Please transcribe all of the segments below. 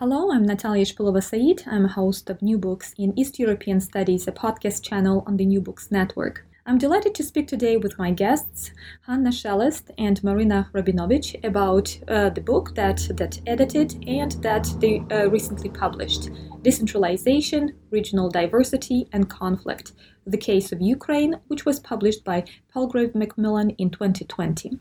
Hello, I'm Natalia Shpylova-Saeed. I'm a host of New Books in East European Studies, a podcast channel on the New Books Network. I'm delighted to speak today with my guests, Hanna Shelest and Marina Rabinovych, about uh, the book that that edited and that they uh, recently published, Decentralization, Regional Diversity and Conflict, the Case of Ukraine, which was published by Palgrave Macmillan in 2020.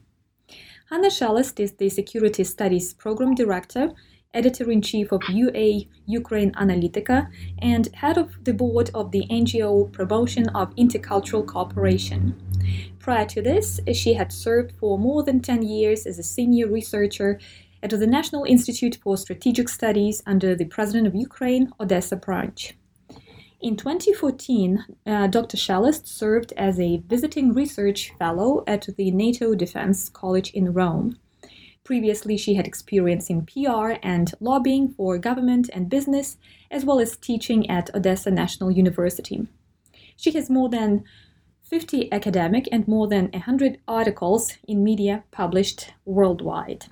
Hanna Shelest is the Security Studies Program Director editor in chief of UA Ukraine Analytica, and head of the board of the NGO Promotion of Intercultural Cooperation. Prior to this, she had served for more than 10 years as a senior researcher at the National Institute for Strategic Studies under the President of Ukraine, Odessa branch. In 2014, uh, Dr. Shelest served as a visiting research fellow at the NATO Defense College in Rome. Previously, she had experience in PR and lobbying for government and business, as well as teaching at Odessa National University. She has more than 50 academic and more than 100 articles in media published worldwide.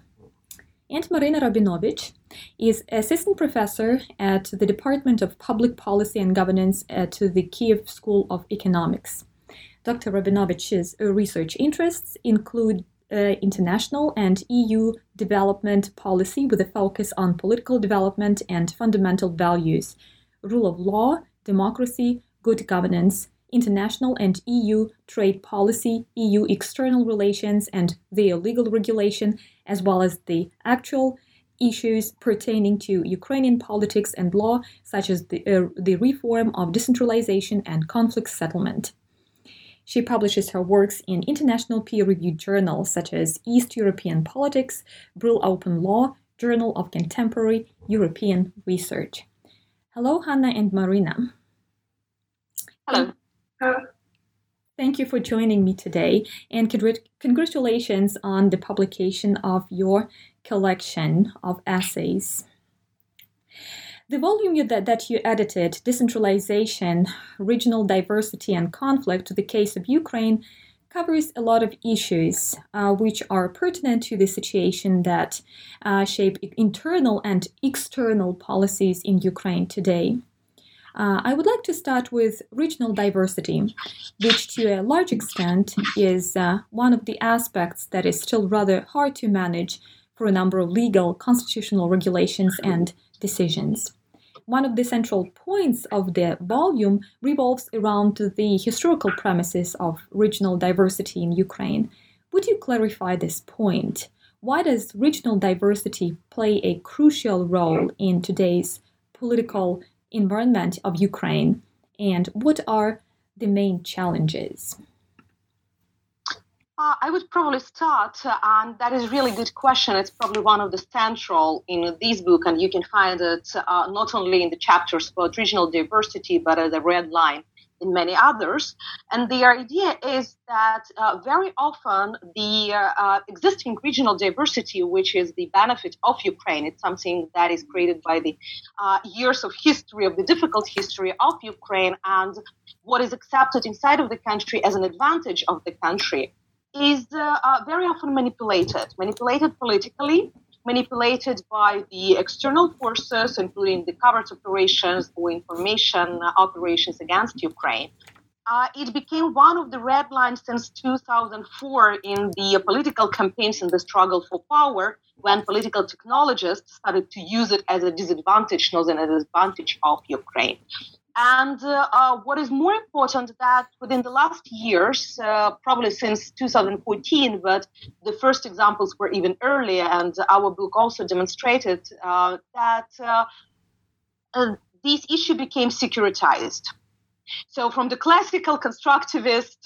And Marina Rabinovych is assistant professor at the Department of Public Policy and Governance at the Kiev School of Economics. Dr. Rabinovych's research interests include international and EU development policy with a focus on political development and fundamental values, rule of law, democracy, good governance, international and EU trade policy, EU external relations and their legal regulation, as well as the actual issues pertaining to Ukrainian politics and law, such as the, uh, the reform of decentralization and conflict settlement. She publishes her works in international peer reviewed journals such as East European Politics, Brill Open Law, Journal of Contemporary European Research. Hello, Hanna and Marina. Hello. Hello. Thank you for joining me today, and congratulations on the publication of your collection of essays. The volume you, that, that you edited, Decentralization, Regional Diversity and Conflict, to the case of Ukraine, covers a lot of issues uh, which are pertinent to the situation that uh, shape internal and external policies in Ukraine today. Uh, I would like to start with regional diversity, which to a large extent is uh, one of the aspects that is still rather hard to manage for a number of legal, constitutional regulations and decisions one of the central points of the volume revolves around the historical premises of regional diversity in Ukraine. Would you clarify this point? Why does regional diversity play a crucial role in today's political environment of Ukraine? And what are the main challenges? Uh, I would probably start, uh, and that is a really good question. It's probably one of the central in this book, and you can find it uh, not only in the chapters about regional diversity, but as a red line in many others. And the idea is that uh, very often the uh, uh, existing regional diversity, which is the benefit of Ukraine, it's something that is created by the years of history, of the difficult history of Ukraine, and what is accepted inside of the country as an advantage of the country is uh, very often manipulated, manipulated politically, manipulated by the external forces, including the covert operations or information operations against Ukraine. Uh, it became one of the red lines since 2004 in the political campaigns in the struggle for power when political technologists started to use it as a disadvantage, not an advantage of Ukraine. And uh, uh, what is more important that within the last years, uh, probably since 2014, but the first examples were even earlier, and our book also demonstrated uh, that uh, uh, this issue became securitized. So, from the classical constructivist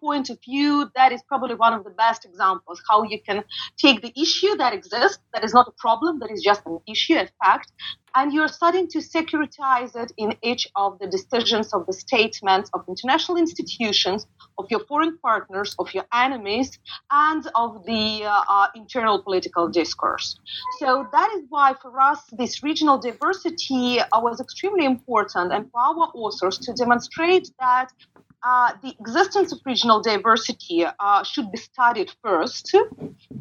point of view, that is probably one of the best examples how you can take the issue that exists, that is not a problem, that is just an issue, a fact, and you're starting to securitize it in each of the decisions of the statements of international institutions, of your foreign partners, of your enemies, and of the uh, uh, internal political discourse. So that is why for us this regional diversity uh, was extremely important, and for our authors to demonstrate that uh, the existence of regional diversity uh, should be studied first,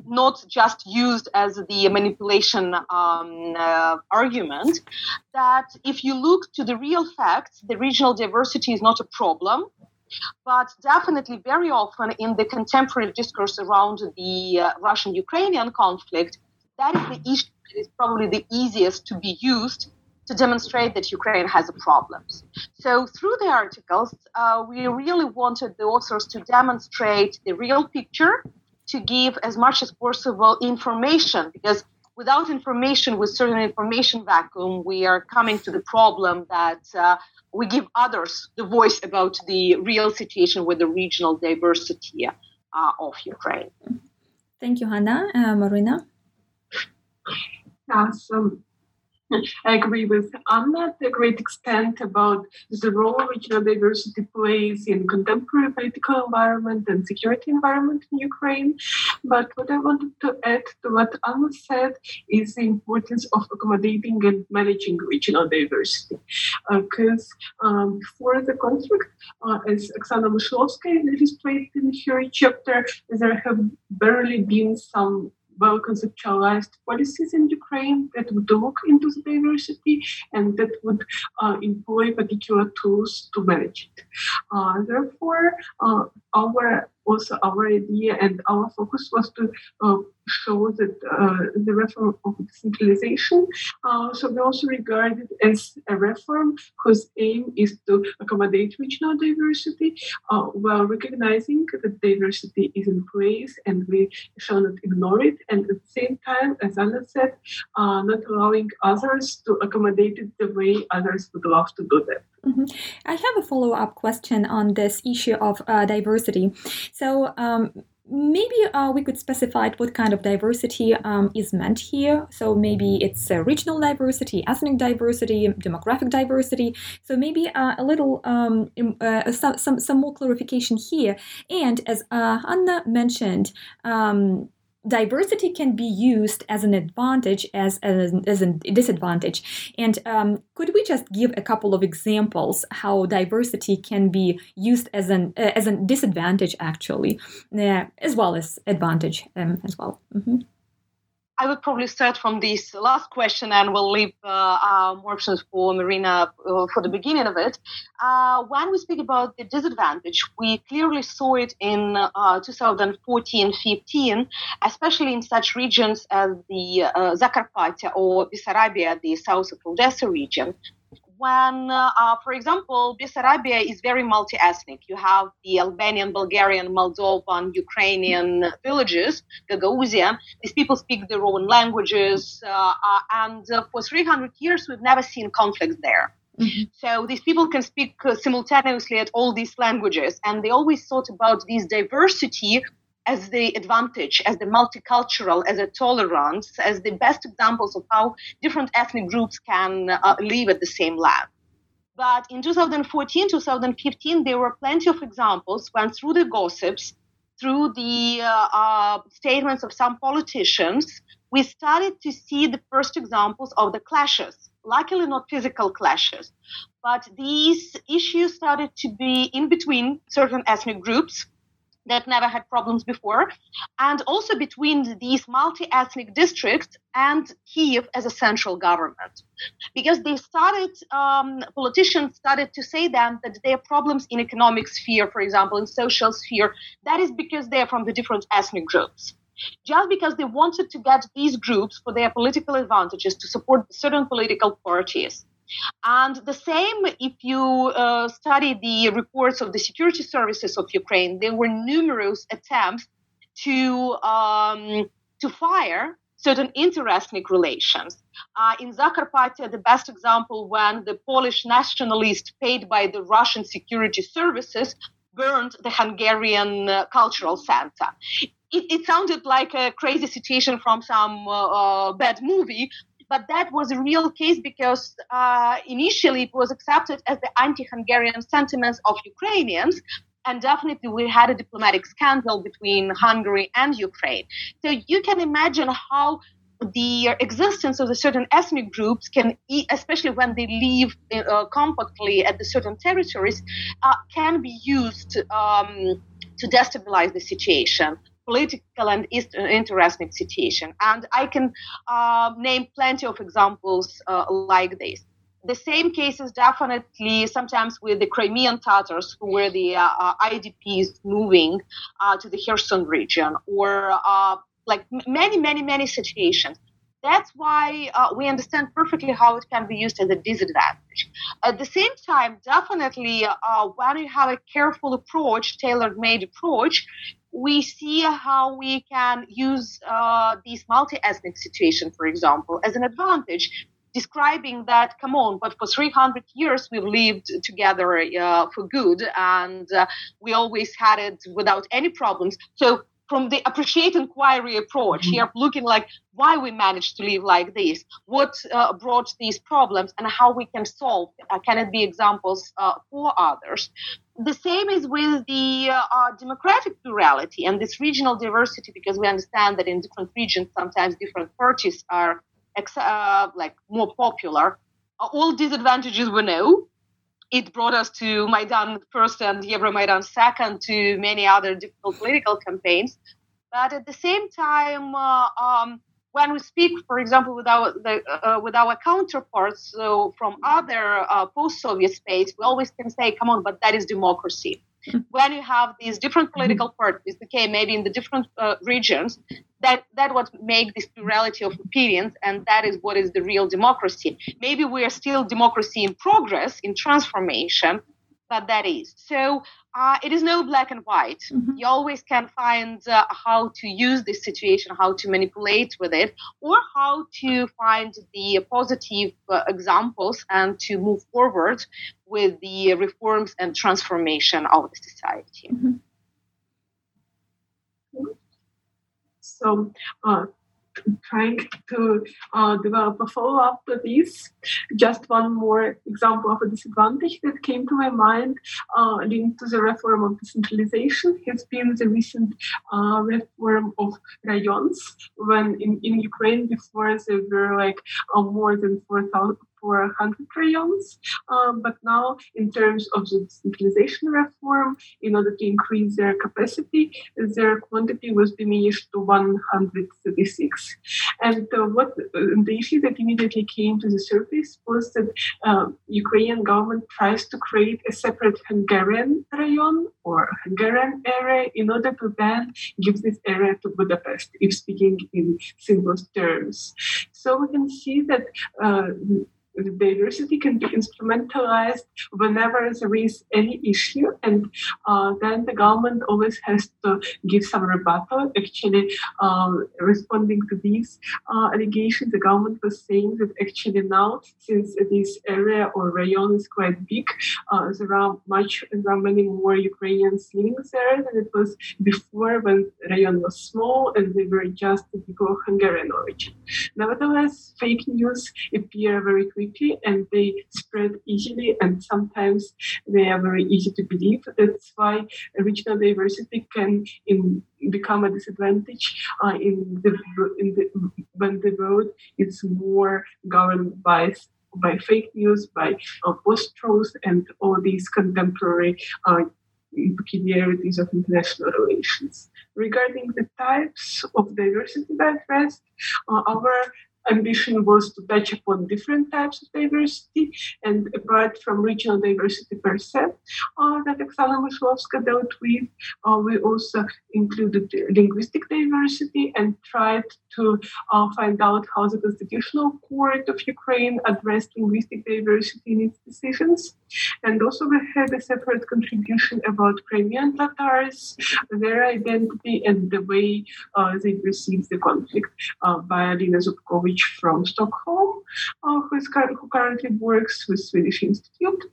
not just used as the manipulation um, uh, argument. That if you look to the real facts, the regional diversity is not a problem. But definitely, very often in the contemporary discourse around the uh, Russian Ukrainian conflict, that is the issue that is probably the easiest to be used to demonstrate that Ukraine has problems. So, through the articles, uh, we really wanted the authors to demonstrate the real picture, to give as much as possible information, because without information, with certain information vacuum, we are coming to the problem that uh, we give others the voice about the real situation with the regional diversity uh, of Ukraine. Thank you, Hanna. Uh, Marina? Yeah, so I agree with Anna to a great extent about the role regional diversity plays in contemporary political environment and security environment in Ukraine. But what I wanted to add to what Anna said is the importance of accommodating and managing regional diversity. Because uh, um, before the conflict, uh, as Oksana Mishlovskaya illustrated in her chapter, there have barely been some well conceptualized policies in Ukraine that would look into the diversity and that would uh, employ particular tools to manage it. Uh, therefore, uh, our also our idea and our focus was to uh, show that uh, the reform of decentralization uh, should be also regarded as a reform whose aim is to accommodate regional diversity uh, while recognizing that diversity is in place and we shall not ignore it. And at the same time, as Anna said, uh, not allowing others to accommodate it the way others would love to do that. Mm-hmm. I have a follow up question on this issue of uh, diversity. So, um, maybe uh, we could specify what kind of diversity um, is meant here. So maybe it's uh, regional diversity, ethnic diversity, demographic diversity. So maybe uh, a little um, uh, some, some some more clarification here. And as uh, Anna mentioned. Um, diversity can be used as an advantage as, as, as a disadvantage and um, could we just give a couple of examples how diversity can be used as an uh, as a disadvantage actually uh, as well as advantage um, as well mm-hmm. I would probably start from this last question and we'll leave uh, more options for Marina uh, for the beginning of it. Uh, when we speak about the disadvantage, we clearly saw it in 2014-15, uh, especially in such regions as the uh, Zakarpattia or Bessarabia, the south of Odessa region, when, uh, for example, Bessarabia is very multi-ethnic. You have the Albanian, Bulgarian, Moldovan, Ukrainian villages, Gagauzian. These people speak their own languages, uh, uh, and uh, for 300 years we've never seen conflicts there. Mm-hmm. So these people can speak uh, simultaneously at all these languages, and they always thought about this diversity as the advantage, as the multicultural, as a tolerance, as the best examples of how different ethnic groups can uh, live at the same lab. But in 2014, 2015, there were plenty of examples when, through the gossips, through the uh, uh, statements of some politicians, we started to see the first examples of the clashes. Luckily, not physical clashes, but these issues started to be in between certain ethnic groups that never had problems before, and also between these multi ethnic districts and Kiev as a central government. Because they started, um, politicians started to say then that there are problems in economic sphere, for example, in social sphere. That is because they're from the different ethnic groups. Just because they wanted to get these groups for their political advantages to support certain political parties. And the same if you uh, study the reports of the security services of Ukraine, there were numerous attempts to um, to fire certain interethnic relations. Uh, in Zakarpattia, the best example when the Polish nationalists paid by the Russian security services burned the Hungarian uh, cultural center. It, it, sounded like a crazy situation from some uh, uh bad movie, but that was a real case because uh, initially it was accepted as the anti-Hungarian sentiments of Ukrainians, and definitely we had a diplomatic scandal between Hungary and Ukraine. So you can imagine how the existence of the certain ethnic groups can, especially when they live uh, compactly at the certain territories, uh, can be used um, to destabilize the situation political and interesting situation. And I can uh, name plenty of examples uh, like this. The same cases definitely sometimes with the Crimean Tatars who were the uh, uh IDPs moving uh, to the Kherson region or uh, like many, many, many situations. That's why uh, we understand perfectly how it can be used as a disadvantage. At the same time, definitely, uh, when you have a careful approach, tailor made approach, we see how we can use uh, this multi-ethnic situation, for example, as an advantage, describing that, come on, but for 300 years we've lived together uh, for good and uh, we always had it without any problems. So from the appreciate inquiry approach mm-hmm. here looking like why we managed to live like this what uh, brought these problems and how we can solve uh, can it be examples uh, for others the same is with the uh, democratic plurality and this regional diversity because we understand that in different regions sometimes different parties are ex- uh, like more popular all disadvantages we know it brought us to Maidan first and Euromaidan second to many other difficult political campaigns. But at the same time, uh, um, when we speak, for example, with our the, uh, with our counterparts so from other uh, post-Soviet states, we always can say, "Come on, but that is democracy." When you have these different political mm-hmm. parties, okay, maybe in the different uh, regions, that that what make this plurality of opinions, and that is what is the real democracy. Maybe we are still democracy in progress, in transformation, but that is. So uh, it is no black and white. Mm-hmm. You always can find uh, how to use this situation, how to manipulate with it, or how to find the positive uh, examples and to move forward with the reforms and transformation of the society. Mm-hmm. So, uh, trying to uh, develop a follow-up to this. Just one more example of a disadvantage that came to my mind uh, linked to the reform of decentralization has been the recent uh, reform of rayons. When in, in Ukraine before there were like uh, more than 4,000 400 rayons. Um, but now, in terms of the decentralization reform, in order to increase their capacity, their quantity was diminished to 136. And uh, what the issue that immediately came to the surface was that uh, Ukrainian government tries to create a separate Hungarian rayon or Hungarian area in order to then give this area to Budapest, if speaking in simple terms. So we can see that uh, the diversity can be instrumentalized whenever there is any issue, and uh, then the government always has to give some rebuttal. Actually, um, responding to these uh, allegations, the government was saying that actually now, since this area or rayon is quite big, uh, there are much, there are many more Ukrainians living there than it was before when rayon was small and they were just people of Hungarian origin. Nevertheless, fake news appear very quickly quickly and they spread easily and sometimes they are very easy to believe. That's why regional diversity can in, become a disadvantage uh, in the, in the, when the world is more governed by by fake news, by uh, post-truth, and all these contemporary uh, peculiarities of international relations. Regarding the types of diversity that addressed, uh, our ambition was to touch upon different types of diversity, and apart from regional diversity per se, uh, that Oksana Myshlovska dealt with, uh, we also included linguistic diversity and tried to uh, find out how the Constitutional Court of Ukraine addressed linguistic diversity in its decisions. And also, we had a separate contribution about Crimean Tatars, their identity, and the way uh, they perceive the conflict uh, by Alina Zubkovych from Stockholm, uh, who, is, who currently works with Swedish Institute.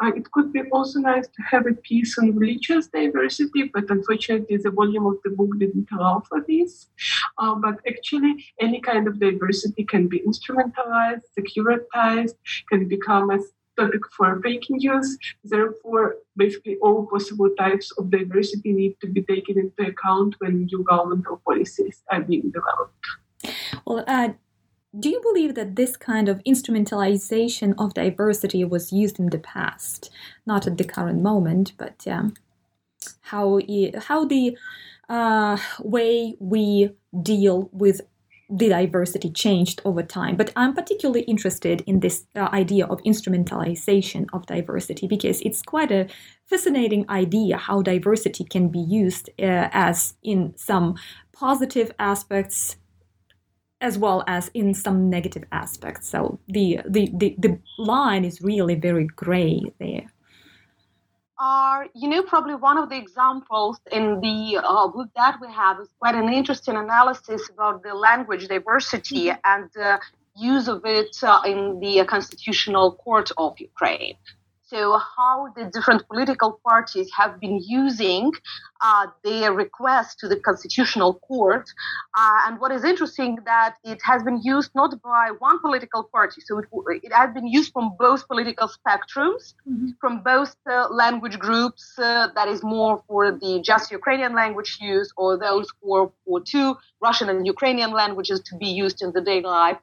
Uh, it could be also nice to have a piece on religious diversity, but unfortunately, the volume of the book didn't allow for this. Uh, but actually, any kind of diversity can be instrumentalized, securitized, can become a topic for fake news. Therefore, basically, all possible types of diversity need to be taken into account when new governmental policies are being developed. Well, uh, do you believe that this kind of instrumentalization of diversity was used in the past, not at the current moment, but um, how it, how the uh, way we deal with the diversity changed over time. But I'm particularly interested in this uh, idea of instrumentalization of diversity because it's quite a fascinating idea how diversity can be used uh, as in some positive aspects as well as in some negative aspects. So the the, the, the line is really very gray there. Are you know probably one of the examples in the uh, book that we have is quite an interesting analysis about the language diversity mm-hmm. and the use of it uh, in the constitutional court of Ukraine. So, how the different political parties have been using uh, their request to the constitutional court, uh, and what is interesting that it has been used not by one political party, so it, it has been used from both political spectrums, mm-hmm. from both uh, language groups uh, that is more for the just Ukrainian language use, or those who are for two Russian and Ukrainian languages to be used in the daily life.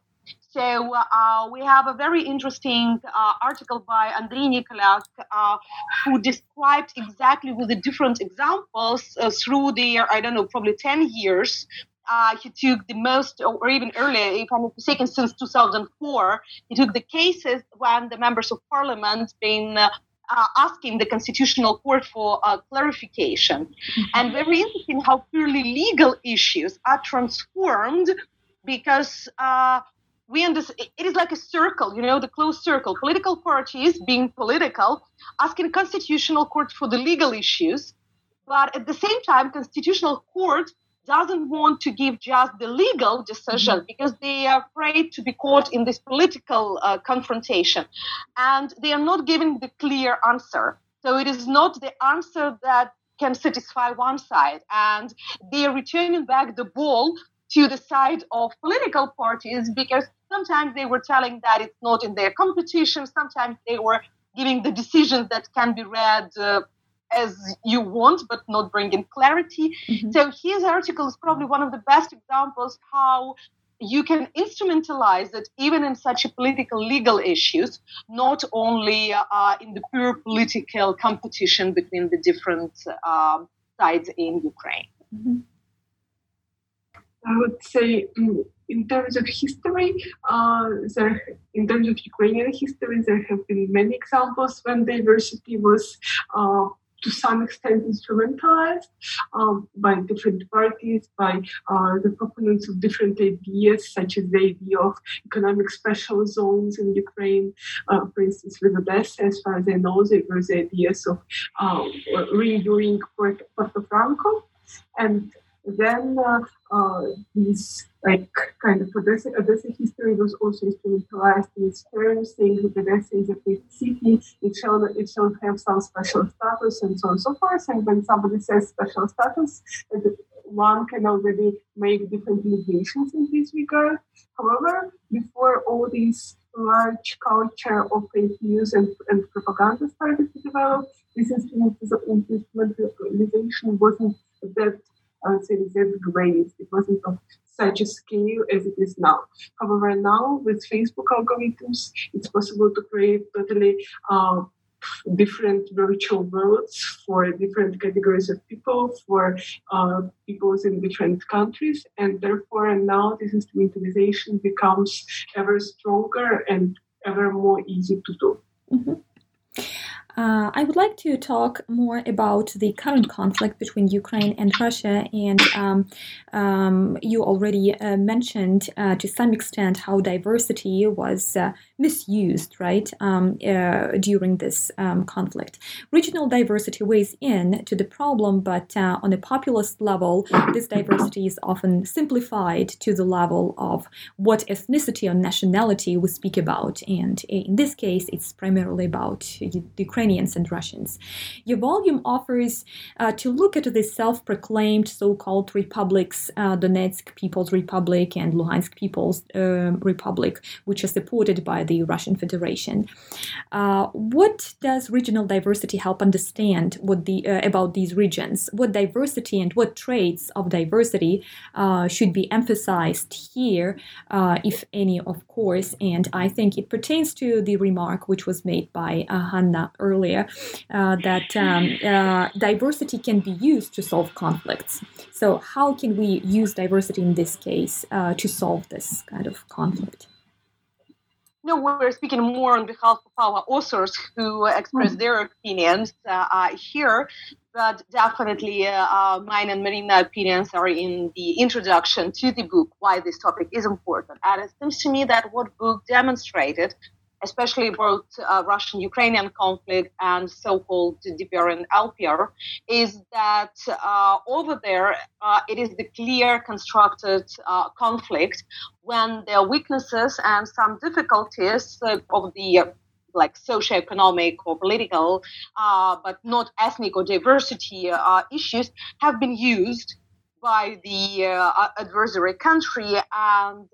So uh, we have a very interesting uh, article by Andrei Nekoliak, uh, who described exactly with the different examples uh, through their, I don't know, probably 10 years. Uh, he took the most, or even earlier, if I'm not mistaken, since 2004, he took the cases when the members of parliament been uh, asking the constitutional court for clarification. Mm-hmm. And very interesting how purely legal issues are transformed because we understand it is like a circle, you know, the closed circle. Political parties being political, asking constitutional court for the legal issues, but at the same time, constitutional court doesn't want to give just the legal decision mm-hmm. because they are afraid to be caught in this political uh, confrontation, and they are not giving the clear answer. So it is not the answer that can satisfy one side, and they are returning back the ball to the side of political parties because sometimes they were telling that it's not in their competition. Sometimes they were giving the decisions that can be read uh, as you want, but not bringing clarity. Mm-hmm. So his article is probably one of the best examples how you can instrumentalize it even in such a political legal issues, not only uh, in the pure political competition between the different uh, sides in Ukraine. Mm-hmm. I would say mm, in terms of history, uh, there, in terms of Ukrainian history, there have been many examples when diversity was uh, to some extent instrumentalized um, by different parties, by uh, the proponents of different ideas, such as the idea of economic special zones in Ukraine. Uh, for instance, with Odessa, as far as I know, there were the ideas of uh, redoing Porto Franco. And then uh, uh, this like kind of Odessa, Odessa history was also instrumentalized in its terms, saying that Odessa is a great city, it shall, it shall have some special status and so on and so forth. And when somebody says special status, one can already make different negations in this regard. However, before all these large culture of fake news and, and propaganda started to develop, this instrumentalization wasn't that I would say that raised. It wasn't of such a scale as it is now. However, now with Facebook algorithms, it's possible to create totally uh, different virtual worlds for different categories of people, for uh, in different countries, and therefore now this instrumentalization becomes ever stronger and ever more easy to do. Mm-hmm. Uh, I would like to talk more about the current conflict between Ukraine and Russia. And um, um, you already uh, mentioned uh, to some extent how diversity was uh, misused, right, um, uh, during this um, conflict. Regional diversity weighs in to the problem, but uh, on a populist level, this diversity is often simplified to the level of what ethnicity or nationality we speak about. And in this case, it's primarily about Ukraine Ukrainians and Russians. Your volume offers uh, to look at the self proclaimed so called republics, uh, Donetsk People's Republic and Luhansk People's uh, Republic, which are supported by the Russian Federation. Uh, what does regional diversity help understand what the, uh, about these regions? What diversity and what traits of diversity uh, should be emphasized here, if any, of course? And I think it pertains to the remark which was made by Hanna earlier earlier uh, that um, uh, diversity can be used to solve conflicts. So, how can we use diversity in this case uh, to solve this kind of conflict? No, we're speaking more on behalf of our authors who express mm-hmm. their opinions uh, here, but definitely uh, mine and Marina opinions are in the introduction to the book, why this topic is important. And it seems to me that what book demonstrated especially about uh, Russian-Ukrainian conflict and so-called DPR and LPR, is that uh, over there uh, it is the clear constructed uh, conflict when there are weaknesses and some difficulties uh, of the uh, like socio-economic or political, but not ethnic or diversity issues have been used by the adversary country, and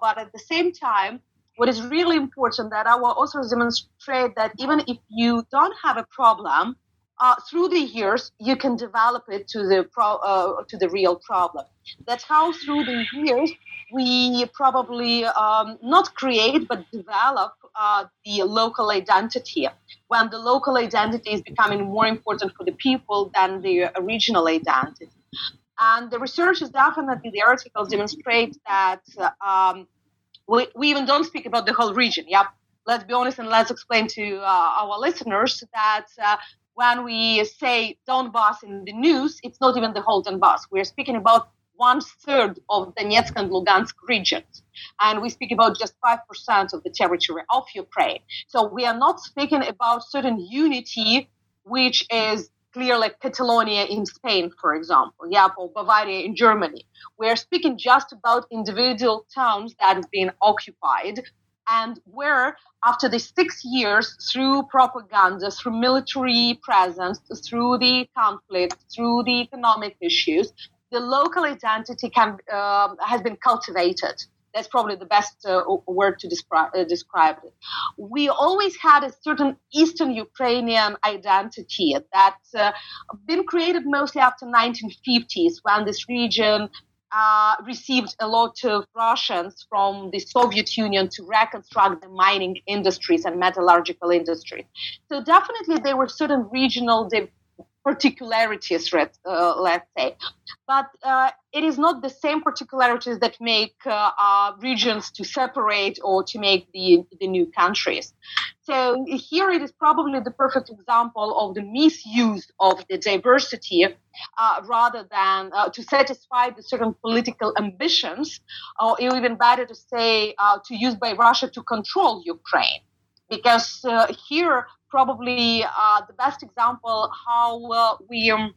but at the same time what is really important that our authors demonstrate that even if you don't have a problem, uh, through the years you can develop it to the pro- uh, to the real problem. That's how through the years we probably um, not create but develop uh, the local identity. When the local identity is becoming more important for the people than the regional identity, and the research is definitely the articles demonstrate that. Um, we, we even don't speak about the whole region. Yeah, let's be honest and let's explain to uh, our listeners that uh, when we say Donbass in the news, it's not even the whole Donbass. We're speaking about one third of Donetsk and Lugansk regions. And we speak about just 5% of the territory of Ukraine. So we are not speaking about certain unity, which is clear like Catalonia in Spain, for example, yeah, or Bavaria in Germany. We're speaking just about individual towns that have been occupied and where after the six years through propaganda through military presence through the conflict through the economic issues the local identity can, uh, has been cultivated that's probably the best uh, word to describe, uh, describe it. We always had a certain Eastern Ukrainian identity that's uh, been created mostly after 1950s when this region uh, received a lot of Russians from the Soviet Union to reconstruct the mining industries and metallurgical industries. So definitely there were certain regional particularities, uh, let's say. But uh, it is not the same particularities that make uh, uh, regions to separate or to make the, the new countries. So here it is probably the perfect example of the misuse of the diversity uh, rather than uh, to satisfy the certain political ambitions, or even better to say, to use by Russia to control Ukraine because uh, here probably uh, the best example how uh, we um,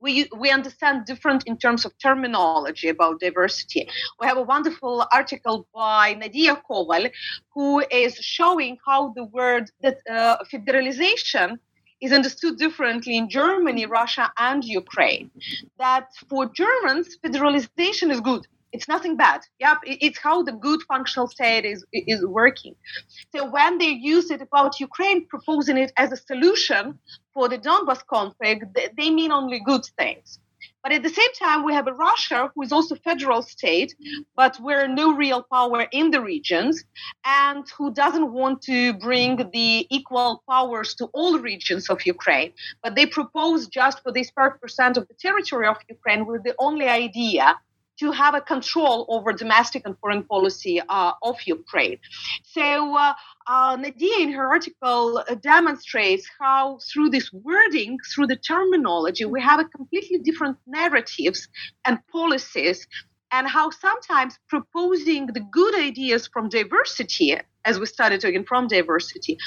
we, we understand different in terms of terminology about diversity. We have a wonderful article by Nadia Koval, who is showing how the word that uh, federalization is understood differently in Germany, Russia, and Ukraine. That for Germans, federalization is good it's nothing bad. Yep, it's how the good functional state is is working. So when they use it about Ukraine, proposing it as a solution for the Donbas conflict, they mean only good things. But at the same time, we have a Russia who is also federal state, but where no real power in the regions, and who doesn't want to bring the equal powers to all regions of Ukraine. But they propose just for this 5% of the territory of Ukraine with the only idea to have a control over domestic and foreign policy uh, of Ukraine. So uh, uh, Nadia in her article uh, demonstrates how through this wording, through the terminology, we have a completely different narratives and policies and how sometimes proposing the good ideas from diversity, as we started talking from diversity,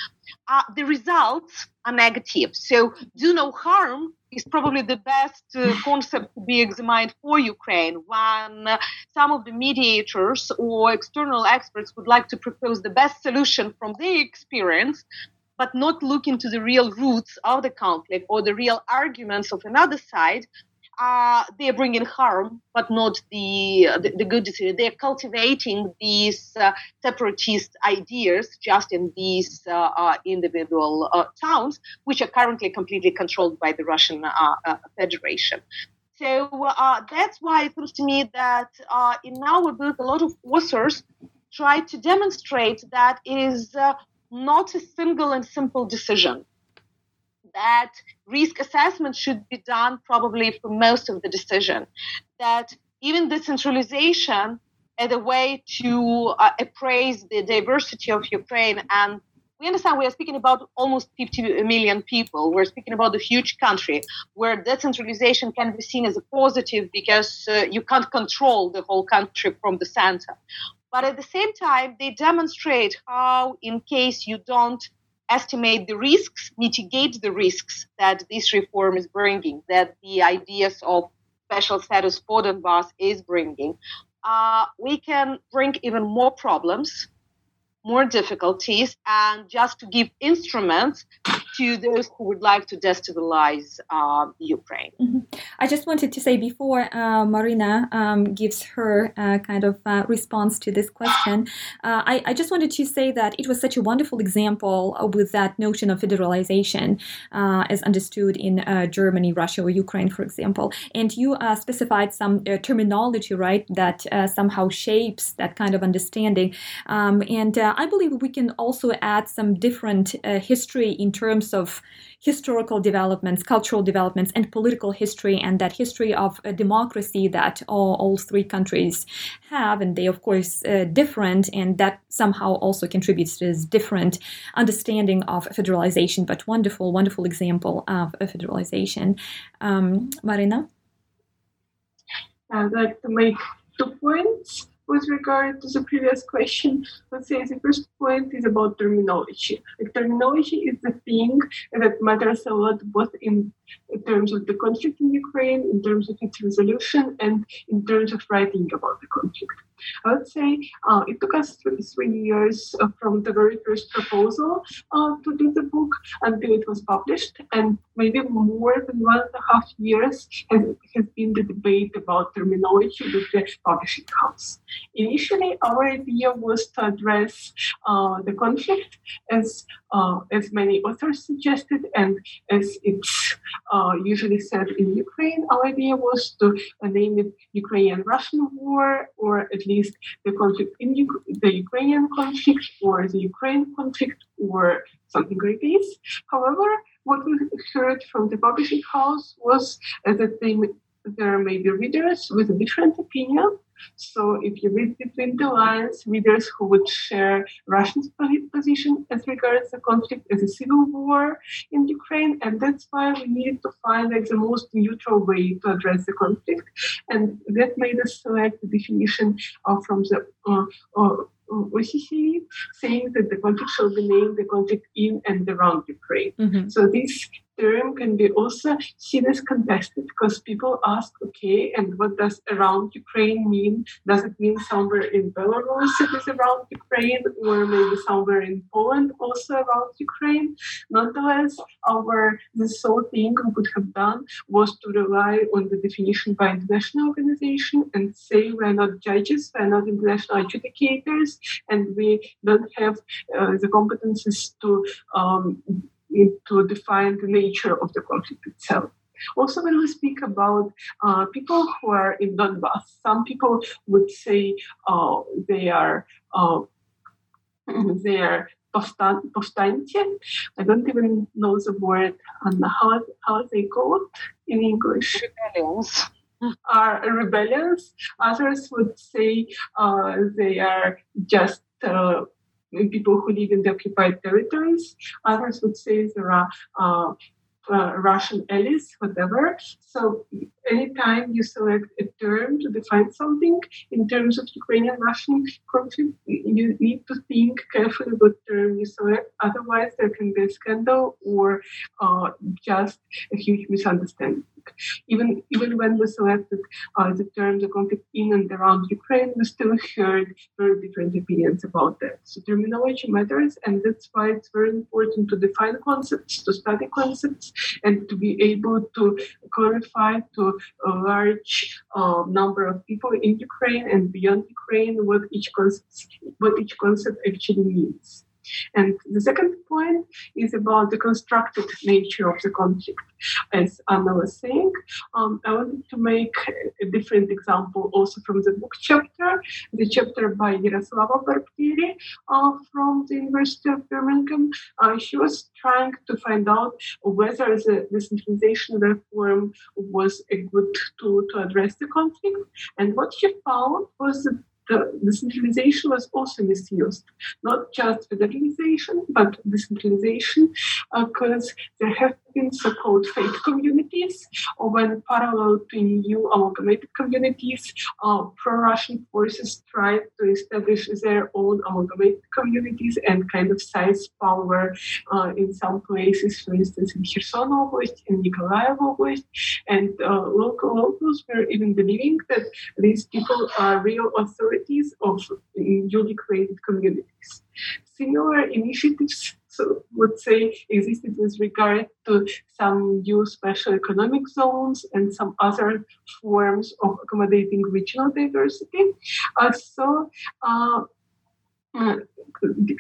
uh, the results are negative. So, do no harm is probably the best uh, concept to be examined for Ukraine when uh, some of the mediators or external experts would like to propose the best solution from their experience but not look into the real roots of the conflict or the real arguments of another side uh, they're bringing harm, but not the the, the good. They're cultivating these uh, separatist ideas just in these uh, uh individual uh, towns, which are currently completely controlled by the Russian Federation. So that's why it seems to me that in our book, a lot of authors try to demonstrate that it is not a single and simple decision that risk assessment should be done probably for most of the decision. That even decentralization as a way to uh, appraise the diversity of Ukraine and we understand we are speaking about almost 50 million people. We're speaking about a huge country where decentralization can be seen as a positive because uh, you can't control the whole country from the center. But at the same time, they demonstrate how, in case you don't estimate the risks, mitigate the risks that this reform is bringing, that the ideas of special status for Donbass is bringing, uh, we can bring even more problems, more difficulties, and just to give instruments to those who would like to destabilize uh, Ukraine. Mm-hmm. I just wanted to say before uh, Marina um, gives her uh, kind of uh, response to this question, uh, I, I, just wanted to say that it was such a wonderful example with that notion of federalization uh, as understood in Germany, Russia, or Ukraine, for example. And you specified some terminology, right, that somehow shapes that kind of understanding. Um, and I believe we can also add some different history in terms of historical developments, cultural developments, and political history, and that history of democracy that all, all, three countries have. And they, of course, uh, different, and that somehow also contributes to this different understanding of federalization, but wonderful, wonderful example of federalization. Um, Marina? I'd like to make two points with regard to the previous question, let's say the first point is about terminology. Like, terminology is the thing that matters a lot both in terms of the conflict in Ukraine, in terms of its resolution, and in terms of writing about the conflict. I would say uh, it took us three, three years uh, from the very first proposal uh, to do the book until it was published, and maybe more than one and a half years has, has been the debate about terminology with the publishing house. Initially, our idea was to address uh, the conflict as uh, as many authors suggested, and as it's uh, usually said in Ukraine, our idea was to name it Ukrainian-Russian War, or at least the conflict in U- the Ukrainian conflict, or the Ukraine conflict, or something like this. However, what we heard from the publishing house was that they, there may be readers with a different opinion so if you read between the lines, readers who would share Russia's position as regards the conflict as a civil war in Ukraine, and that's why we needed to find like the most neutral way to address the conflict, and that made us select the definition uh, from the uh, uh, saying that the conflict shall be named the conflict in and around Ukraine. Mm-hmm. So this term can be also seen as contested because people ask, okay, and what does around Ukraine mean? Does it mean somewhere in Belarus it is around Ukraine, or maybe somewhere in Poland also around Ukraine? Nonetheless, our the sole thing we could have done was to rely on the definition by international organization and say we're not judges, we're not international adjudicators, and we don't have uh, the competences to um, to define the nature of the conflict itself. Also, when we speak about uh, people who are in Donbass, some people would say uh, they are uh, they are повстанці. I don't even know the word and how how they call it in English. Rebellions. Are rebellions. Others would say uh, they are just uh, people who live in the occupied territories. Others would say there are uh, uh, Russian allies, whatever. So anytime you select a term to define something in terms of Ukrainian-Russian conflict, you need to think carefully what term you select. Otherwise, there can be a scandal or uh, just a huge misunderstanding. Even even when we selected uh, the term the conflict in and around Ukraine, we still heard very different opinions about that. So terminology matters, and that's why it's very important to define concepts, to study concepts, and to be able to clarify to a large uh, number of people in Ukraine and beyond Ukraine what each concept what each concept actually means. And the second point is about the constructed nature of the conflict. As Anna was saying, um, I wanted to make a different example also from the book chapter, the chapter by Yaroslava Barbieri uh, from the University of Birmingham. Uh, she was trying to find out whether the decentralization reform was a good tool to address the conflict. And what she found was that the decentralization was also misused, not just federalization, but decentralization, because uh, there have been so-called fake communities, or when parallel to new amalgamated communities, uh, pro-Russian forces tried to establish their own amalgamated communities and kind of size power uh, in some places, for instance, in Kherson Oblast, in Nikolaev Oblast, and uh, local locals were even believing that these people are real authorities of newly created communities. Similar initiatives so would say existed with regard to some new special economic zones and some other forms of accommodating regional diversity. Uh, so uh, uh,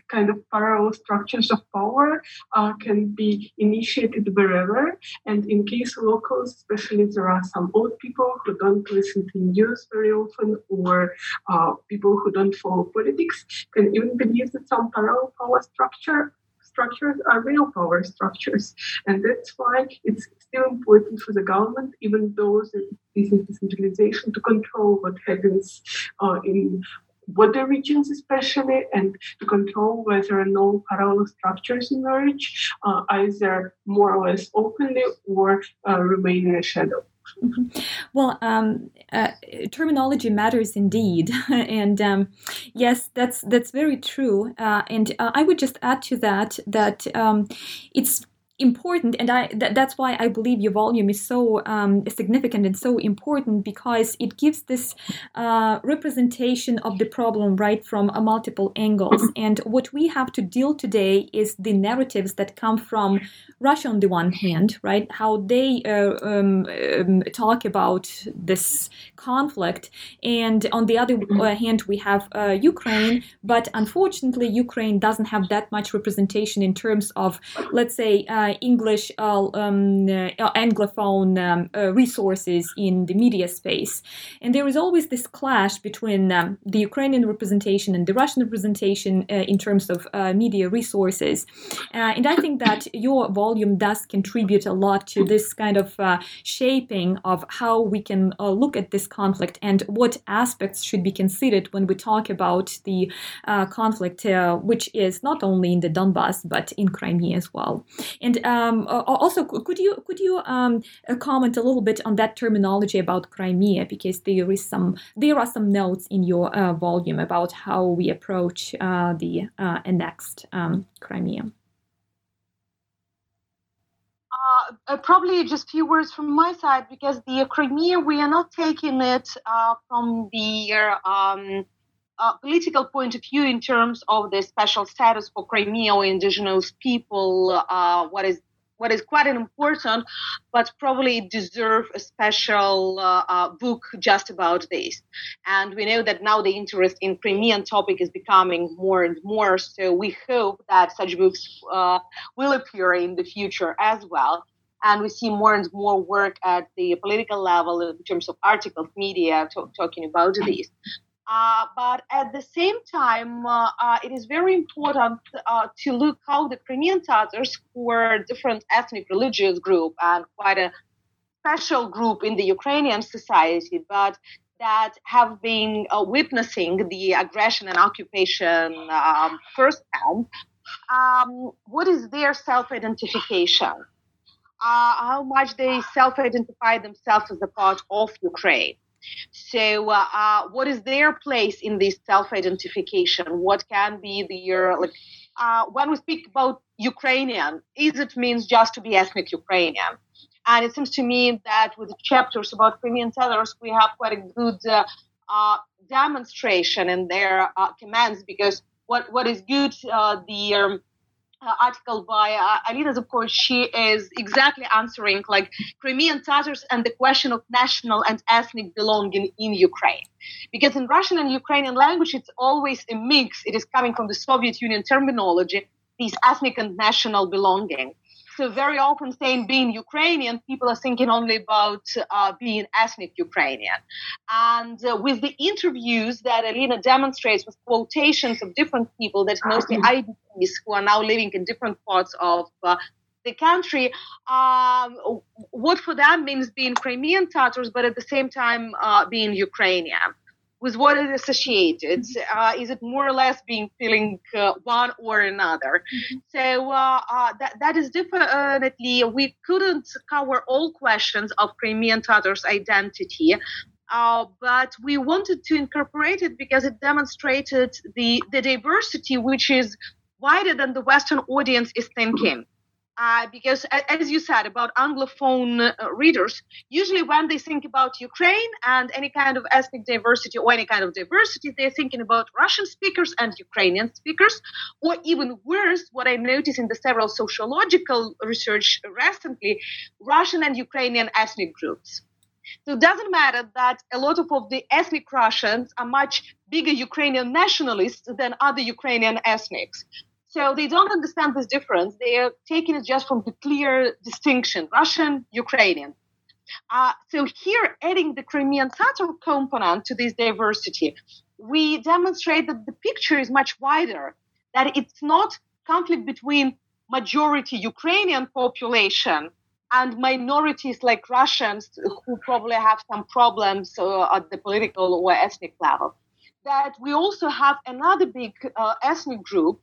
kind of parallel structures of power uh, can be initiated wherever. And in case locals, especially there are some old people who don't listen to news very often, or uh, people who don't follow politics, can even believe that some parallel power structure structures are real power structures. And that's why it's still important for the government, even though there is decentralization, to control what happens uh, in border regions especially and to control whether or no parallel structures emerge uh, either more or less openly or uh, remain in a shadow. Mm-hmm. Well, um, uh, terminology matters indeed, and um, yes, that's that's very true. Uh, and uh, I would just add to that that um, it's important and i th- that's why i believe your volume is so um, significant and so important because it gives this uh, representation of the problem right from uh, multiple angles mm-hmm. and what we have to deal today is the narratives that come from russia on the one hand right how they uh, um, um, talk about this conflict and on the other mm-hmm. uh, hand we have uh, ukraine but unfortunately ukraine doesn't have that much representation in terms of let's say uh, English uh, um, uh, Anglophone um, resources in the media space. And there is always this clash between um, the Ukrainian representation and the Russian representation in terms of media resources. and I think that your volume does contribute a lot to this kind of shaping of how we can look at this conflict and what aspects should be considered when we talk about the uh, conflict, uh, which is not only in the Donbass but in Crimea as well. And um, also, could you could you um, uh, comment a little bit on that terminology about Crimea because there is some there are some notes in your uh, volume about how we approach uh, the uh, annexed um, Crimea. Uh, probably just few words from my side because the Crimea we are not taking it from the um, uh, political point of view in terms of the special status for Crimea or indigenous people, uh, what is what is quite important, but probably deserve a special uh, uh, book just about this. And we know that now the interest in Crimean topic is becoming more and more. So we hope that such books uh, will appear in the future as well. and we see more and more work at the political level in terms of articles, media to- talking about this. Uh, but at the same time, uh, uh, it is very important uh, to look how the Crimean Tatars, who a different ethnic religious group and quite a special group in the Ukrainian society, but that have been uh, witnessing the aggression and occupation um, firsthand, um, what is their self-identification? How much they self-identify themselves as a part of Ukraine? So, uh, uh, what is their place in this self-identification? What can be their like? Uh, when we speak about Ukrainian, is it means just to be ethnic Ukrainian? And it seems to me that with the chapters about Crimean Tatars, we have quite a good uh, uh, demonstration in their uh, commands because what what is good, the um, uh, article by uh, Alina Zubkovych, she is exactly answering like Crimean Tatars and the question of national and ethnic belonging in Ukraine. Because in Russian and Ukrainian language, it's always a mix. It is coming from the Soviet Union terminology, these ethnic and national belonging. So very often saying being Ukrainian, people are thinking only about uh, being ethnic Ukrainian. And uh, with the interviews that Alina demonstrates with quotations of different people, that's mostly IDPs who are now living in different parts of uh, the country, um, what for them means being Crimean Tatars, but at the same time uh, being Ukrainian with what it associated. Mm-hmm. Uh, is it more or less being feeling uh, one or another? Mm-hmm. So uh, uh, that that is definitely we couldn't cover all questions of Crimean Tatars identity. Uh, but we wanted to incorporate it because it demonstrated the, the diversity which is wider than the Western audience is thinking. Uh, because as you said about anglophone uh, readers usually when they think about ukraine and any kind of ethnic diversity or any kind of diversity they're thinking about russian speakers and ukrainian speakers or even worse what i noticed in the several sociological research recently russian and ukrainian ethnic groups so it doesn't matter that a lot of, of the ethnic Russians are much bigger Ukrainian nationalists than other Ukrainian ethnics. So they don't understand this difference. They are taking it just from the clear distinction Russian, Ukrainian. Uh, so here, adding the Crimean Tatar component to this diversity, we demonstrate that the picture is much wider, that it's not conflict between majority Ukrainian population and minorities like Russians who probably have some problems uh, at the political or ethnic level. That we also have another big uh, ethnic group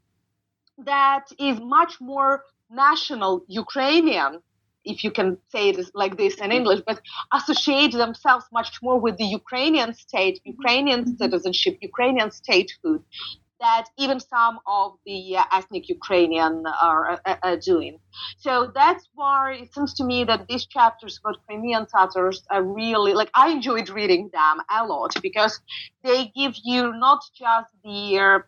that is much more national Ukrainian, if you can say it like this in English, but associate themselves much more with the Ukrainian state, Ukrainian mm-hmm. citizenship, Ukrainian statehood that even some of the uh, ethnic Ukrainian are uh, uh, doing. So that's why it seems to me that these chapters about Crimean Tatars are really like I enjoyed reading them a lot because they give you not just the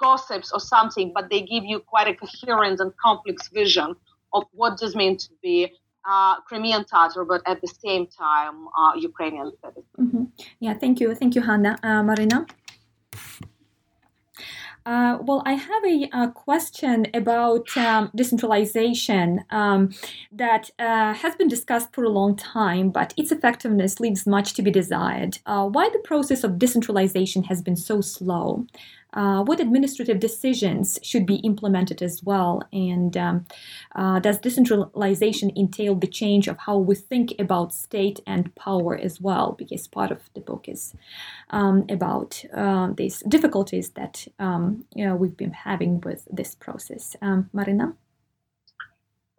gossips or something, but they give you quite a coherent and complex vision of what does mean to be uh, Crimean Tatar, but at the same time uh, Ukrainian Mm-hmm. Yeah, thank you, thank you, Hanna. Uh, Marina. Uh, well, I have a, a question about um, decentralization um, that uh, has been discussed for a long time, but its effectiveness leaves much to be desired. Uh, why the process of decentralization has been so slow? Uh, what administrative decisions should be implemented as well? And um, uh, does decentralization entail the change of how we think about state and power as well? Because part of the book is um, about uh, these difficulties that um, you know, we've been having with this process. Um, Marina?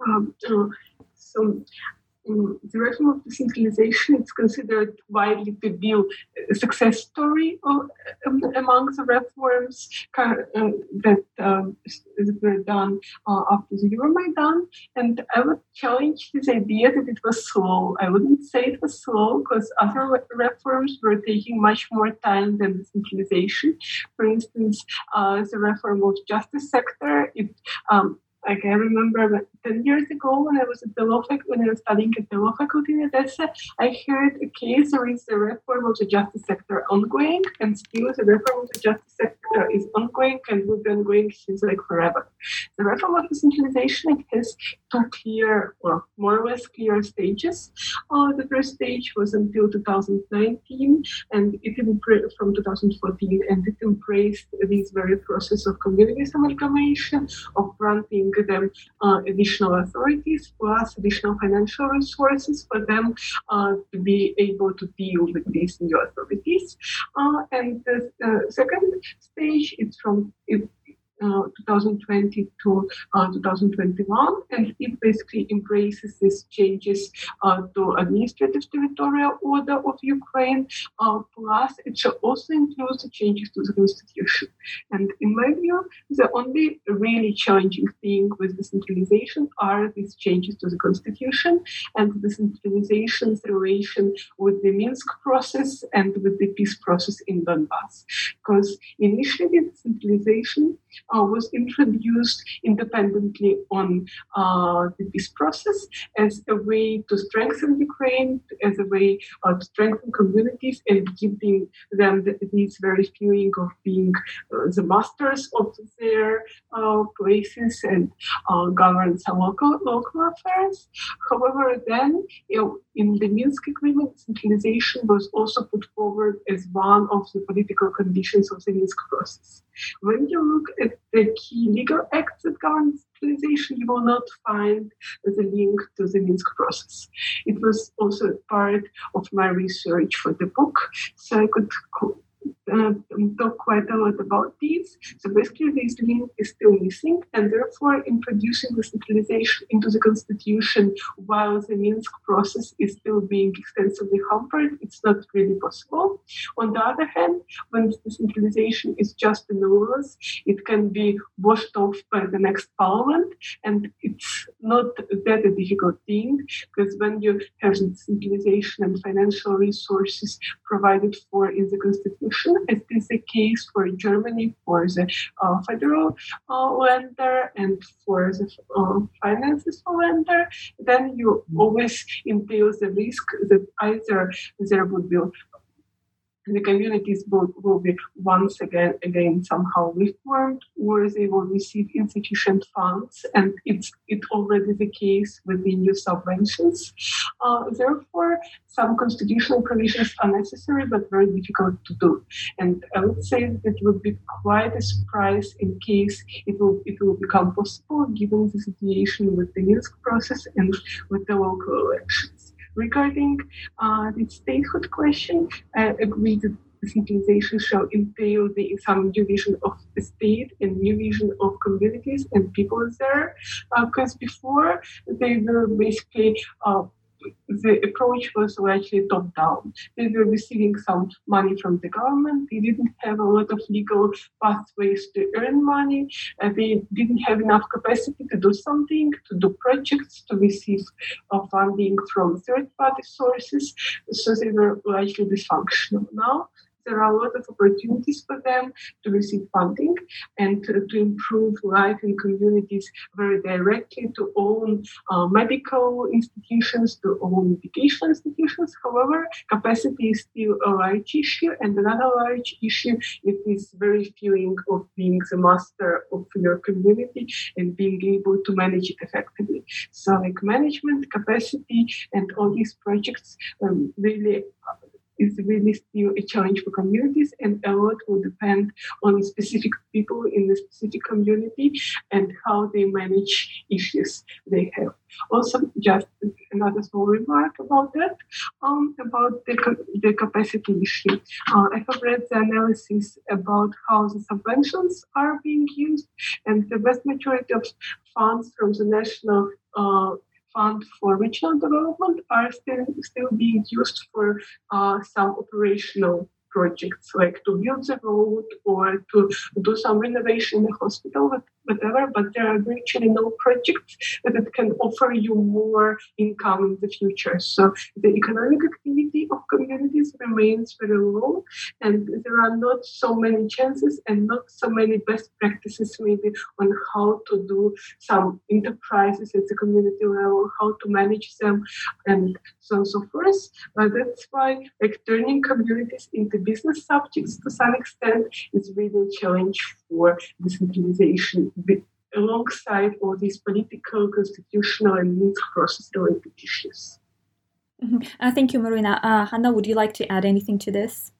Um, so the reform of decentralization, it's considered widely to be a success story of, um, among the reforms uh, that, um, were done uh, after the Euromaidan. And I would challenge this idea that it was slow. I wouldn't say it was slow because other reforms were taking much more time than decentralization. For instance, uh, the reform of justice sector, it um, like I remember 10 years ago when I was at the law faculty, when I was studying at the law faculty in Odessa, I heard a case there is a reform of the justice sector ongoing, and still the reform of the justice sector is ongoing and will be ongoing since like forever. The reform of the decentralization has two clear, or more or less clear stages. Uh, the first stage was until 2019, and it from 2014, and it embraced this very process of communities amalgamation, of granting them uh, additional authorities plus additional financial resources for them uh, to be able to deal with these new authorities. Uh, and the second stage is from it, uh, 2020 to uh, 2021, and it basically embraces these changes uh, to administrative territorial order of Ukraine. Uh, plus, it shall also include the changes to the constitution. And in my view, the only really challenging thing with decentralization are these changes to the constitution and the centralization's relation with the Minsk process and with the peace process in Donbass. Because initially, decentralization uh, was introduced independently on uh, the peace process as a way to strengthen Ukraine, as a way uh, to strengthen communities and giving them the, this very feeling of being uh, the masters of their places and govern some local, local affairs. However, then you know, in the Minsk agreement, centralization was also put forward as one of the political conditions of the Minsk process. When you look at the key legal acts that govern centralization, you will not find the link to the Minsk process. It was also part of my research for the book, so I could uh, talk quite a lot about these. So basically, this link is still missing, and therefore, introducing the centralization into the constitution while the Minsk process is still being extensively hampered, it's not really possible. On the other hand, when the centralization is just the laws, it can be washed off by the next parliament, and it's not that a difficult thing because when you have centralization and financial resources provided for in the constitution, as is the case for Germany for the uh, federal uh, lender and for the uh, finances lender, then you always entail the risk that either there would be the communities will, will be once again again somehow reformed or they will receive insufficient funds and it's it already the case with the new subventions. Uh, therefore some constitutional provisions are necessary but very difficult to do. And i would say that it would be quite a surprise in case it will it will become possible given the situation with the minsk process and with the local elections Regarding uh, the statehood question, I agree that decentralization shall entail the some new vision of the state and new vision of communities and people there. Because uh, before they were basically uh, the approach was largely top down. They were receiving some money from the government. They didn't have a lot of legal pathways to earn money. Uh, they didn't have enough capacity to do something, to do projects, to receive uh, funding from third party sources. So they were largely dysfunctional. Now there are a lot of opportunities for them to receive funding and to, to improve life in communities very directly, to own uh, medical institutions, to own educational institutions. However, capacity is still a large issue, and another large issue is this very feeling of being the master of your community and being able to manage it effectively. So, like management, capacity, and all these projects um, really is really still a challenge for communities, and a lot will depend on specific people in the specific community and how they manage issues they have. Also, just another small remark about that, um, about the, the capacity issue. Uh, I have read the analysis about how the subventions are being used, and the vast majority of funds from the national uh, fund for regional development are still still being used for uh, some operational projects like to build the road or to do some renovation in the hospital. Whatever, but there are virtually no projects that can offer you more income in the future. So the economic activity of communities remains very low, and there are not so many chances and not so many best practices maybe on how to do some enterprises at the community level, how to manage them, and so on and so forth. But that's why like turning communities into business subjects to some extent is really a challenge for decentralization alongside all these political, constitutional, and legal process-related issues. Mm-hmm. Uh, thank you, Marina. Uh, Hanna, would you like to add anything to this?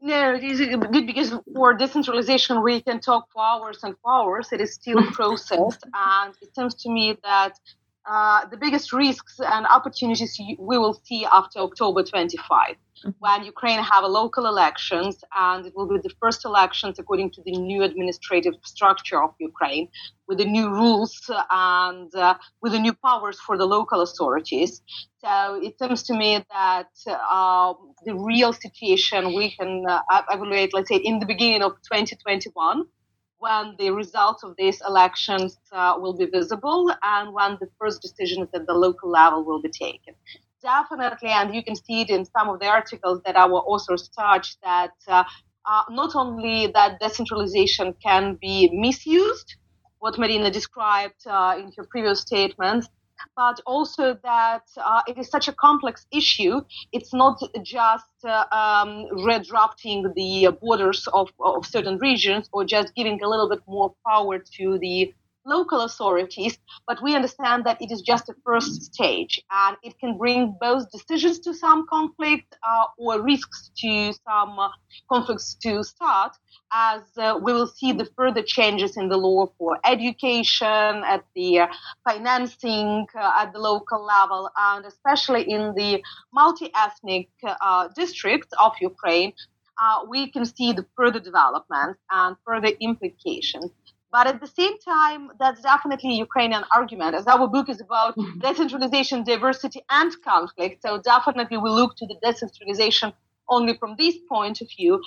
No, it is good because for decentralization we can talk for hours and for hours. It is still a process, and it seems to me that uh, the biggest risks and opportunities we will see after October 25, mm-hmm. when Ukraine have a local elections, and it will be the first elections according to the new administrative structure of Ukraine, with the new rules and uh, with the new powers for the local authorities. So it seems to me that uh, the real situation we can uh, evaluate, let's say, in the beginning of 2021 when the results of these elections uh, will be visible and when the first decisions at the local level will be taken. Definitely, and you can see it in some of the articles that our authors touch that uh, uh, not only that decentralization can be misused, what Marina described uh, in her previous statements, but also that uh, it is such a complex issue. It's not just uh, um, redrafting the borders of, of certain regions or just giving a little bit more power to the local authorities, but we understand that it is just a first stage and it can bring both decisions to some conflict uh, or risks to some uh, conflicts to start as uh, we will see the further changes in the law for education, at the uh, financing uh, at the local level, and especially in the multi-ethnic uh, districts of Ukraine, we can see the further developments and further implications. But at the same time, that's definitely a Ukrainian argument, as our book is about mm-hmm. decentralization, diversity, and conflict. So definitely we look to the decentralization only from this point of view.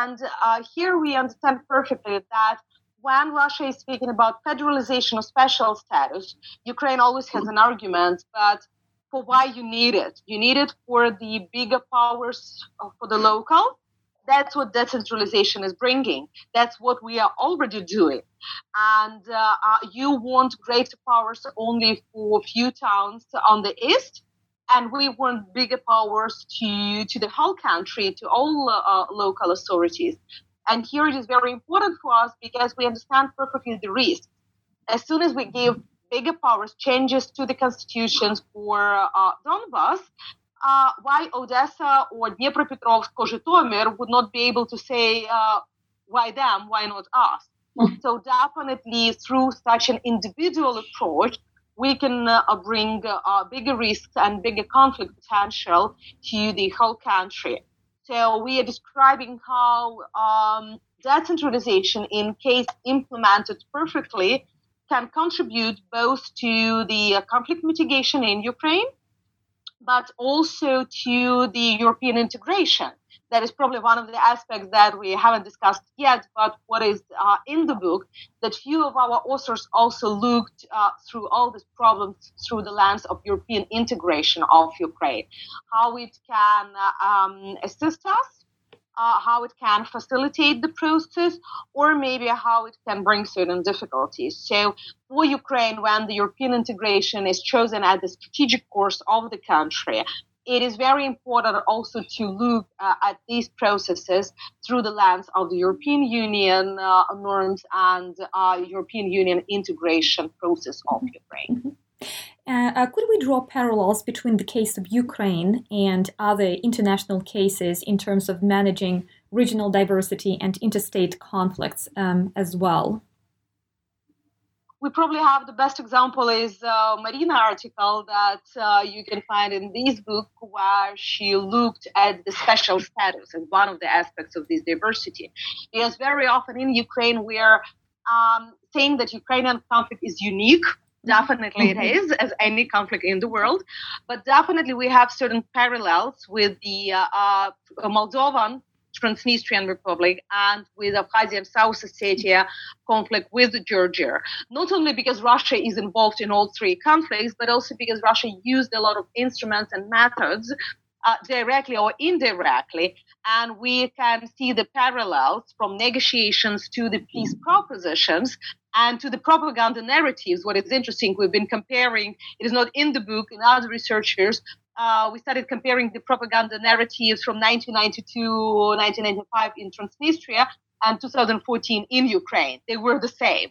And uh, here we understand perfectly that when Russia is speaking about federalization or special status, Ukraine always has an argument, but for why you need it. You need it for the bigger powers for the local, that's what decentralization is bringing. That's what we are already doing. And uh, uh, you want greater powers only for a few towns on the east, and we want bigger powers to to the whole country, to all uh, local authorities. And here it is very important for us because we understand perfectly the risk. As soon as we give bigger powers, changes to the constitutions for uh, Donbass, uh, why Odessa or Dnipropetrovsk or Zhytomyr would not be able to say, uh, why them, why not us? Hmm. so definitely through such an individual approach, we can uh, bring uh, bigger risks and bigger conflict potential to the whole country. So we are describing how um, decentralization, in case implemented perfectly, can contribute both to the conflict mitigation in Ukraine but also to the European integration. That is probably one of the aspects that we haven't discussed yet, but what is uh, in the book, that few of our authors also looked uh, through all these problems through the lens of European integration of Ukraine, how it can uh, um, assist us uh, how it can facilitate the process, or maybe how it can bring certain difficulties. So, for Ukraine, when the European integration is chosen as the strategic course of the country, it is very important also to look uh, at these processes through the lens of the European Union uh, norms and uh, European Union integration process of Ukraine. Uh, uh, could we draw parallels between the case of Ukraine and other international cases in terms of managing regional diversity and interstate conflicts um, as well? We probably have the best example is uh, Marina article that uh, you can find in this book where she looked at the special status as one of the aspects of this diversity. Because very often in Ukraine we are um, saying that Ukrainian conflict is unique Definitely mm-hmm. it is, as any conflict in the world. But definitely we have certain parallels with the uh, uh, Moldovan Transnistrian Republic and with Abkhazia and South Ossetia conflict with Georgia. Not only because Russia is involved in all three conflicts, but also because Russia used a lot of instruments and methods uh, directly or indirectly. And we can see the parallels from negotiations to the peace propositions and to the propaganda narratives. What is interesting, we've been comparing, it is not in the book, in other researchers, uh, we started comparing the propaganda narratives from 1992 or 1995 in Transnistria and 2014 in Ukraine. They were the same.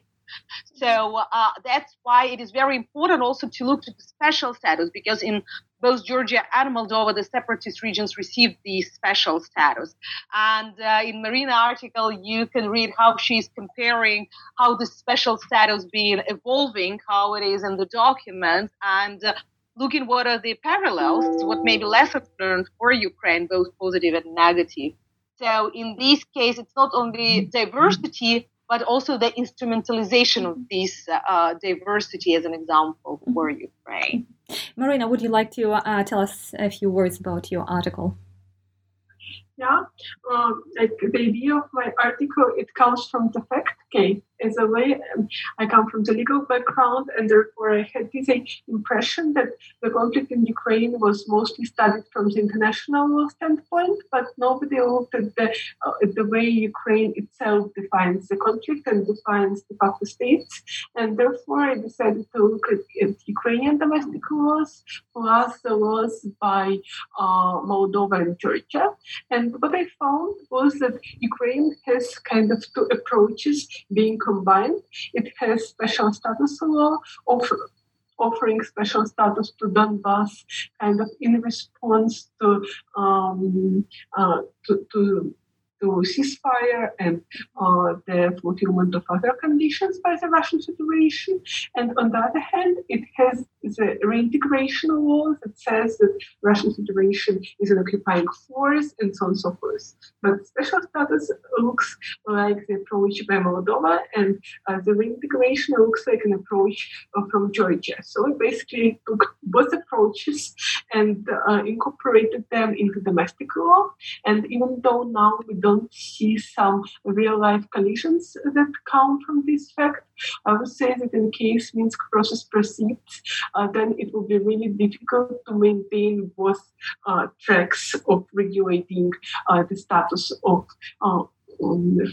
So uh, that's why it is very important also to look to the special status because in both Georgia and Moldova, the separatist regions received the special status. And uh, in Marina article, you can read how she's comparing how the special status being evolving, how it is in the documents, and uh, looking what are the parallels, what may be lessons learned for Ukraine, both positive and negative. So in this case, it's not only diversity, but also the instrumentalization of this uh, diversity as an example for Ukraine. Marina, would you like to uh, tell us a few words about your article? Yeah, um, like the idea of my article, it comes from the fact, okay, as a way, um, I come from the legal background, and therefore I had this impression that the conflict in Ukraine was mostly studied from the international law standpoint, but nobody looked at the, uh, the way Ukraine itself defines the conflict and defines de facto states. And therefore, I decided to look at, at Ukrainian domestic laws plus the laws by uh, Moldova and Georgia. And what I found was that Ukraine has kind of two approaches being combined. It has special status law offer, offering special status to Donbass, kind of in response to um, uh, to, to to ceasefire and uh, the fulfillment of other conditions by the Russian Federation. And on the other hand, it has the reintegration law that says that Russian Federation is an occupying force and so on and so forth. But special status looks like the approach by Moldova, and uh, the reintegration looks like an approach uh, from Georgia. So we basically took both approaches and uh, incorporated them into domestic law. And even though now we don't don't see some real life collisions that come from this fact. I would say that in case Minsk process proceeds, uh, then it will be really difficult to maintain both uh, tracks of regulating uh, the status of uh,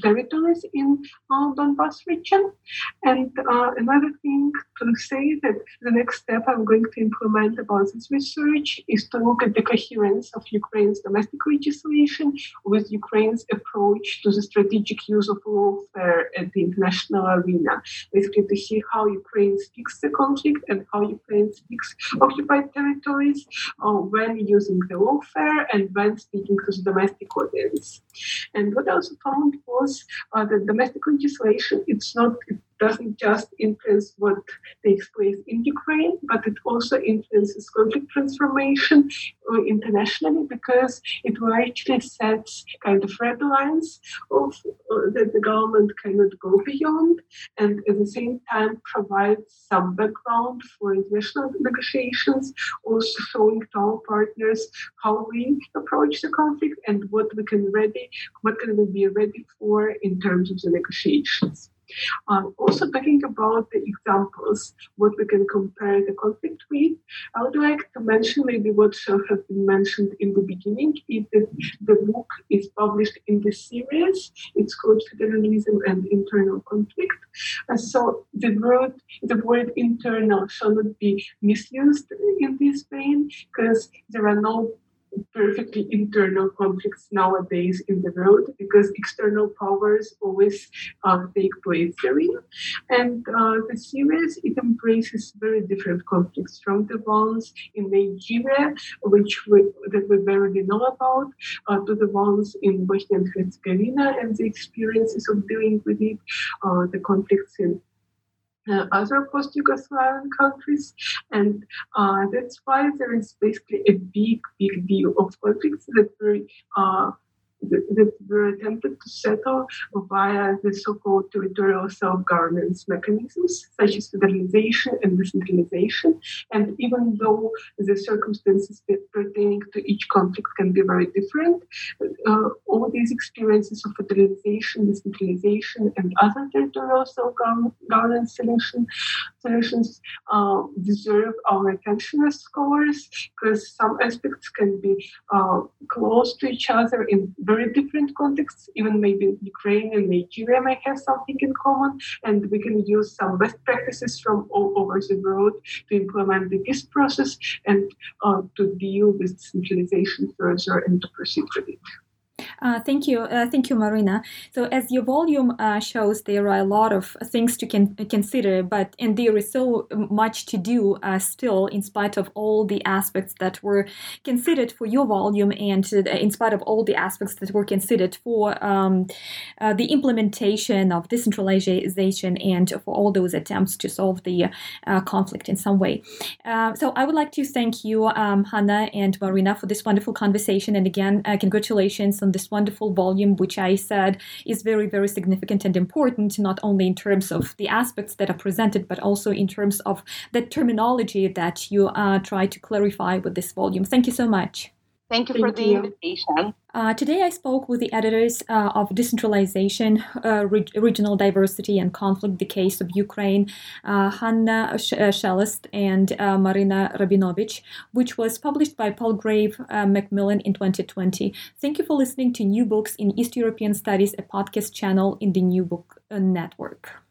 territories in uh, Donbass region. And uh, another thing to say that the next step I'm going to implement about this research is to look at the coherence of Ukraine's domestic legislation with Ukraine's approach to the strategic use of warfare at the international arena. Basically, to see how Ukraine speaks the conflict and how Ukraine speaks occupied territories uh, when using the warfare and when speaking to the domestic audience. And what I found was uh, the domestic legislation, it's not, it doesn't just influence what takes place in Ukraine, but it also influences conflict transformation uh, internationally because it actually sets kind of red lines of uh, that the government cannot go beyond, and at the same time provides some background for international negotiations, also showing to our partners how we approach the conflict and what we can ready, what can we be ready for in terms of the negotiations. Um, also talking about the examples, what we can compare the conflict with, I would like to mention maybe what should have been mentioned in the beginning, is that the book is published in the series. It's called Federalism and Internal Conflict. Uh, so the word, the word internal shall not be misused in this vein because there are no perfectly internal conflicts nowadays in the world because external powers always uh, take place therein. And uh, the series, it embraces very different conflicts from the ones in Nigeria, which we, that we barely know about, uh, to the ones in Bosnia and Herzegovina and the experiences of dealing with it, uh, the conflicts in uh, other post-Yugoslavian countries, and uh, that's why there is basically a big, big deal of conflicts that we uh, that were attempted to settle via the so-called territorial self-governance mechanisms, such as federalization and decentralization. And even though the circumstances pertaining to each conflict can be very different, uh, all these experiences of federalization, decentralization, and other territorial self-governance solution, solutions uh, deserve our attention as scholars because some aspects can be uh, close to each other in very different contexts. Even maybe Ukraine and Nigeria may have something in common, and we can use some best practices from all over the world to implement the peace process and uh, to deal with decentralization further and to proceed with it. Uh, thank you, uh, thank you, Marina. So, as your volume uh, shows, there are a lot of things to can, consider, but and there is so much to do uh, still, in spite of all the aspects that were considered for your volume, and uh, in spite of all the aspects that were considered for um, the implementation of decentralization and for all those attempts to solve the conflict in some way. so, I would like to thank you, um, Hanna and Marina, for this wonderful conversation, and again, congratulations on this wonderful volume, which I said is very, very significant and important, not only in terms of the aspects that are presented, but also in terms of the terminology that you uh, try to clarify with this volume. Thank you so much. Thank you Thank for the you. invitation. Uh, today, I spoke with the editors uh, of Decentralization, uh, Re- Regional Diversity and Conflict, the Case of Ukraine, uh, Hanna Shelest and uh, Marina Rabinovych, which was published by Palgrave uh, Macmillan in 2020. Thank you for listening to New Books in East European Studies, a podcast channel in the New Book Network.